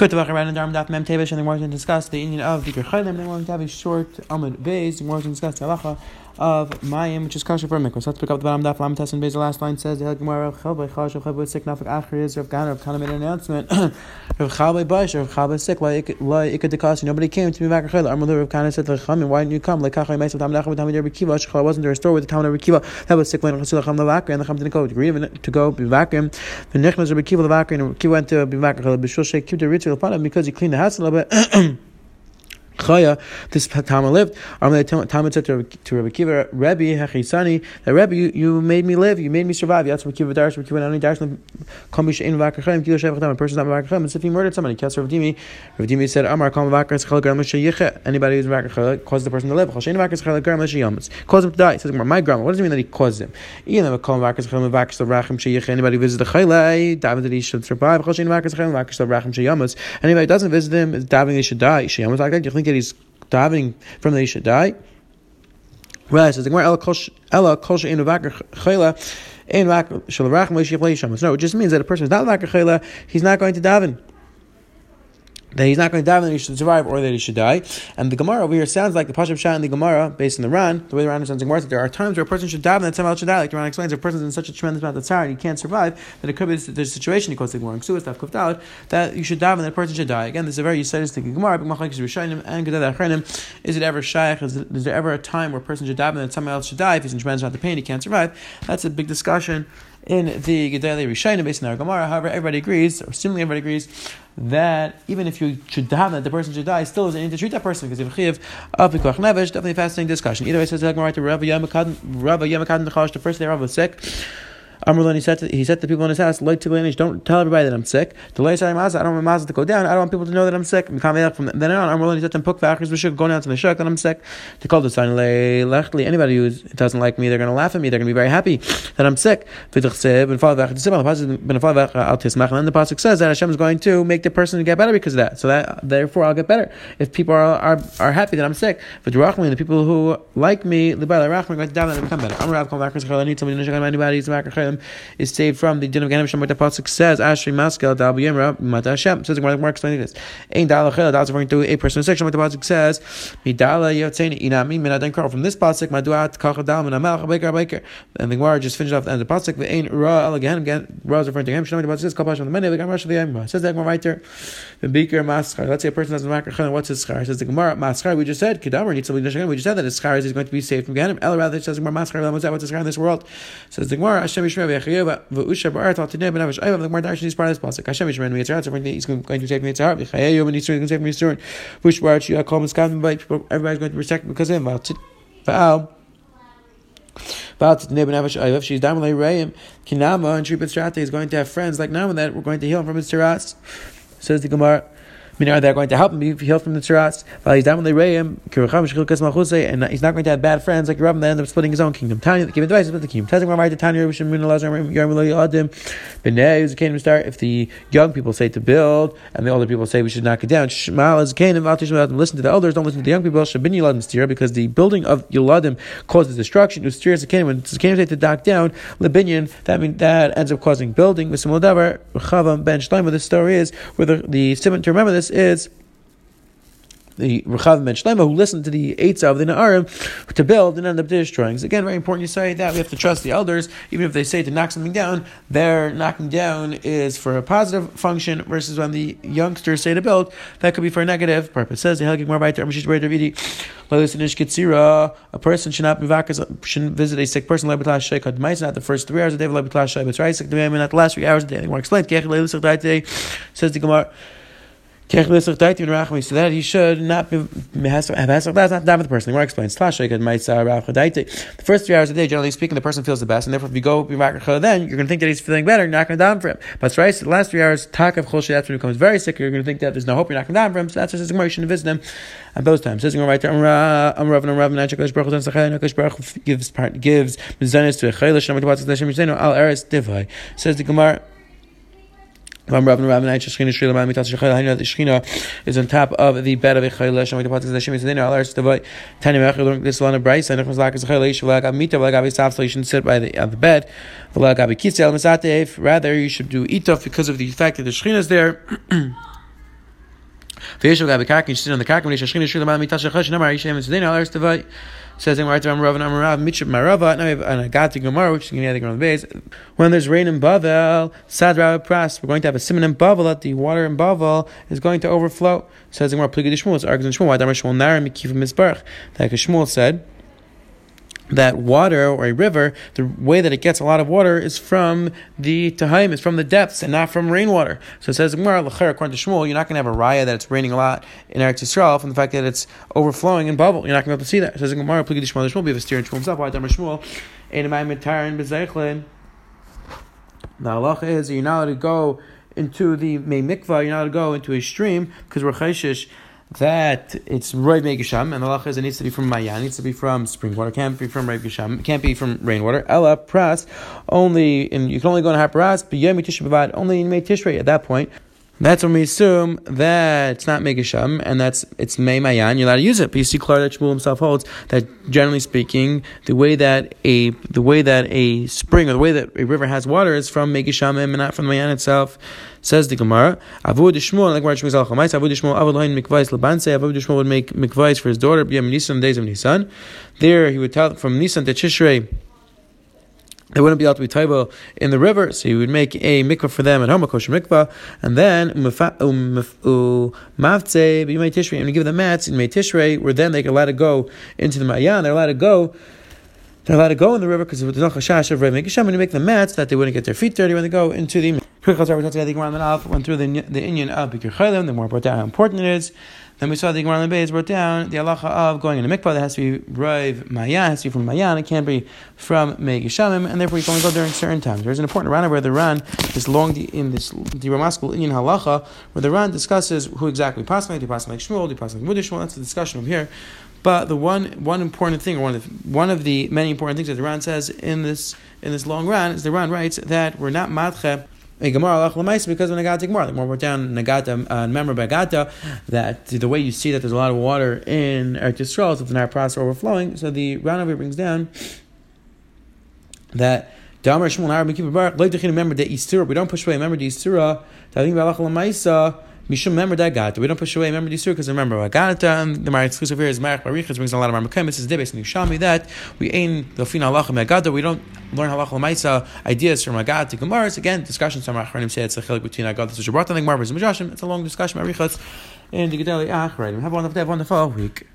Walk around in Dharm Daf Mem Tevish, and then we're going to discuss the Indian of the Gerchayim. Then we're going to have a short Amud Beis, and we're going to discuss halacha of Mayim, which is kosher for mikvah. So let's pick up the bottom daf. Lam Tessin Beis. The last line says, "The of of Rav Rav Kana made an announcement. Rav Chalbei Bash Rav Chalbei Sick La Ikad Dekasi. Nobody came to me back Chayla. Armul Rav Kana said to Chamin, Why didn't you come? Like Kachay Meisel Tam Nacham Tam Yer Bekiva. Shechal wasn't there a store with the Tam Yer Bekiva. That was sick when Chasil Cham Levakar and the Cham didn't go. Agree to go Bevakim. The Nechnas Yer Bekiva Levakar and Bekiva went to Chayla. Bishul Sheikh Kibda Ritzil Panam because he cleaned the house a little bit. Chaya, this Tama lived. Tama said to Rabbi Kiva, Rebbe Hechisani, that Rebbe, you, you made me live, you made me survive. That's Rabbi Kiva Darsh, Rabbi Kiva Nani Darsh, Kamish Ein Vakachem, Kilo Shevach a person's not Vakachem. As if he murdered somebody, Kes Rav Dimi. Rav Dimi said, Amar Kam Vakar Schel Gram Yiche. Anybody who's Vakar causes the person to live. Choshein Vakar Schel Gram Yamas. Cause him to die. Says my grandma. What does it mean that he caused him? If Kam Vakar Schel Vakar Rachim Sheyiche. Anybody who visits the Chaylai, daven that he should survive. Choshein Vakar Schel Vakar Rachim Sheyamas. Anybody doesn't visit him, davening he should die. Sheyamas like that. You think that he's davening from the Isha die. Well, it says the Gemara Ella Kol She'en Vakar Chayla Ein Vakar Shalvarach Moshe Yishamas. No, it just means that a person is not Vakar Chayla, he's not going to daven that he's not going to die, that he should survive, or that he should die. And the Gemara over here sounds like the Pashup Shah and the Gemara, based on the Ran, the way the Ran understands the Gemara, that there are times where a person should die and then someone else should die. Like the Ran explains, if a person is in such a tremendous amount of tzara and he can't survive, then it could be there's a situation, he quotes the Gemara, stuff Kufta out, that you should die and that person should die. Again, this is a very Yisaitistic Gemara, and is it ever shaykh? Is, there ever a time where a person should die and then someone else should die? If he's in tremendous amount of pain, he can't survive. That's a big discussion in the Gedali Rishayim based on our Gemara. However, everybody agrees, or seemingly everybody agrees, that even if you should have that the person should die, still is need to treat that person because if chiv of pikuach nevesh, definitely fascinating discussion. Either way, says the Gemara to Rabbi Yamakad, Rabbi Yamakad the first day Rabbi was sick. Amrullah, he said to, he said to people in his house, like to don't tell everybody that I'm sick. The I don't want my to go down. I don't want people to know that I'm sick. From then on, Amrullah, he said to Puk we should go down to the shuk that I'm sick. To call the sign lechtli. Anybody who doesn't like me, they're going to laugh at me. They're going to be very happy that I'm sick. And the pasuk says that Hashem is going to make the person get better because of that. So that therefore I'll get better if people are are, are happy that I'm sick. But the people who like me, the are going to down and become better. I'm need somebody to is saved from the din of Ganem Shem, where the Pasuk says, Ashri Maskel, Dal B'yemra, Mata Hashem. Says the Gemara, explaining this. Ein Dal Achel, that's referring to a person section, where the Pasuk says, Midala Yotzein Inami, Minadan Kar. From this Pasuk, Maduat Kach Dal, Minamal, Baker, Baker. And the Gemara just finished off the end of the Pasuk, Ve'ein Ra, El Ganem, Ra is referring to Ganem Shem, the Pasuk says, Kapash on the Mene, the Yemra. Says that Gemara right there. The Beaker Maschar. Let's say a person has a Makar what's his schar? Says the Gemara, Maschar, we just said, Kedamar needs to We just said that his schar is going to be saved from Ganem. El rather, says the Gemara, Maschar, what's his schar in this world? Says the Gemara, Hashem Yishmeh, The Gemara darshan is part of this pasuk. Hashem he's going to take mitzvah. V'chayeyu and he's going to take mitzvah. Vush ba'aret shiyah kol. But everybody's going to protect because of him. V'al. She's and is going to have friends like now that we're going to heal him from his teras. Says the Gemara. Meaning, they're going to help him be healed from the tzaras. And he's not going to have bad friends like Rabban that end up splitting his own kingdom. Tanya, giving advice about the kingdom. Telling right to Tanya, start. If the young people say to build and the older people say we should knock it down, Shma is a kingdom, listen to the elders, don't listen to the young people. Shabin Yeladim steer, because the building of Yuladim causes destruction. When the kingdom say to knock down, Libinian, that means that ends up causing building. With Chavam ben Shlomo, the story is where the, the to remember this is the Rechav Ben Shlema, who listened to the Eitzah of the Na'arim to build and end up destroying. Again, very important you say that we have to trust the elders, even if they say to knock something down, their knocking down is for a positive function versus when the youngsters say to build, that could be for a negative purpose. Says the Helgik Marbaiter a person should not be shouldn't visit a sick person, not the first three hours of the day, not the last three hours of the day. The Gemara says the Gemara. So that he should not be, have that's not done with the person. The Gemara explains. The first three hours of the day, generally speaking, the person feels the best, and therefore if you go be rachma then you're going to think that he's feeling better. You're not going to down for him. But right, the last three hours, tak of that's when he becomes very sick. You're going to think that there's no hope. You're not going to down for him. So that's just the Gemara. You shouldn't visit him at those times. Says right there. Gives gives to a. Says the Gemara. The Shechina is on top of the bed of a Chayla Shem Mitat Patis Hashem Yitzadin Al Eretz Tavai Tani Mech Learn this of Bryce and Nechmas Lakas V'lag Avi Sav so you shouldn't sit by the on the bed V'lag Avi Kisel Misatev rather you should do Itof because of the fact that the Shechina is there V'yishol gabi karka, you sit on the karka, when yishashchin yishul l'mal mitash achash, namar yishem etzedin, al eretz tevai. Says in Martav Rav and Amarav, Mitchell Marava, now we have an Agati Gemara, which is going to be the Gemara base. When there's rain in Bavel, Sad Rav Pras, we're going to have a simon in Bavel, that the water in Bavel is going to overflow. Says in Gemara, Pligid Shmuel, it's argues in Shmuel, why Damar Shmuel Nara Mikif Mizbarch. Like Shmuel said, that water or a river, the way that it gets a lot of water is from the Tahaim, is from the depths and not from rainwater. So it says, according to Shmuel, you're not going to have a raya that it's raining a lot in Eretz Yisrael from the fact that it's overflowing in Bavel. You're not going to be able to see that. It says, Gemara, Shmuel, Shmuel, be a steer Shmuel himself. Why? The halacha is you're not allowed to go into the May Mikvah, you're not allowed to go into a stream because we're chayshish that it's Roy Megasham, and the lacha is it needs to be from Mayan, it needs to be from spring water, can't be from Roy Megasham, can't be from rainwater. Ella Pras, only, and you can only go on Hapras, but Yom Tisha only in May Tishrei at that point. That's when we assume that it's not Megasham and that's it's May Mayan, you're allowed to use it. But you see clearly that Shmuel himself holds that generally speaking, the way that a the way that a spring or the way that a river has water is from Megasham and not from the Mayan itself. Says the Gemara, Avud Shmuel, like where Shmuel Chalchamais, Avud Shmuel, Avud Lohin Mikvais Labanse, Avud Shmuel would make Mikvais for his daughter, B'yam Nisan, days of Nisan. There he would tell from Nisan to Tishrei, they wouldn't be able to be taiba in the river, so he would make a mikvah for them at home, a kosher mikvah, and then mavtze b'yimei tishrei, and give them mats in May Tishrei, where then they can let it go into the Mayan, they're allowed to go they're allowed to go in the river because there's no chashash of Rav when you make the mats that they wouldn't get their feet dirty when they go into the. We the Gemara went through the the Indian of Bikir Chaylim, the more brought down how important it is. Then we saw the Gemara Beis brought down the halacha of going in a mikvah that has to be Rav Mayan, has to be from Mayan, it can't be from Megishamim, and therefore you can only go during certain times. There's an important Rana where the Ran, this long in this the Ramaskal Indian halacha, where the Ran discusses who exactly pass like, do pass Shmuel, do pass like Shmuel, that's the discussion over here. But the one one important thing, or one of the, one of the many important things that the Ran says in this in this long Ran is the Ran writes that we're not madche a Gemara because when Nagata Gemara, the more we're down Nagata uh, member Bagata, that the way you see that there's a lot of water in Eretz Yisrael, so the Nile process overflowing. So the Ran over brings down that like remember the Istura. We don't push away. Remember the Istura. I think Balach Lamaisa. Mishum remember that gata. We don't push away remember Yisur because remember uh, gata and um, the Mar exclusive here is Marach Barichas brings a lot of Marmakim. Is Debes and Yushami that we ain the Fina Halacha Megata. We don't learn Halacha Lamaisa ideas from Agata Gemaras. Again, discussions from Achronim say it's a chilik between Agata and Shabbat and Gemara versus Majashim. It's a long discussion. Marichas and the Gedali Achronim. Have a wonderful day, wonderful week.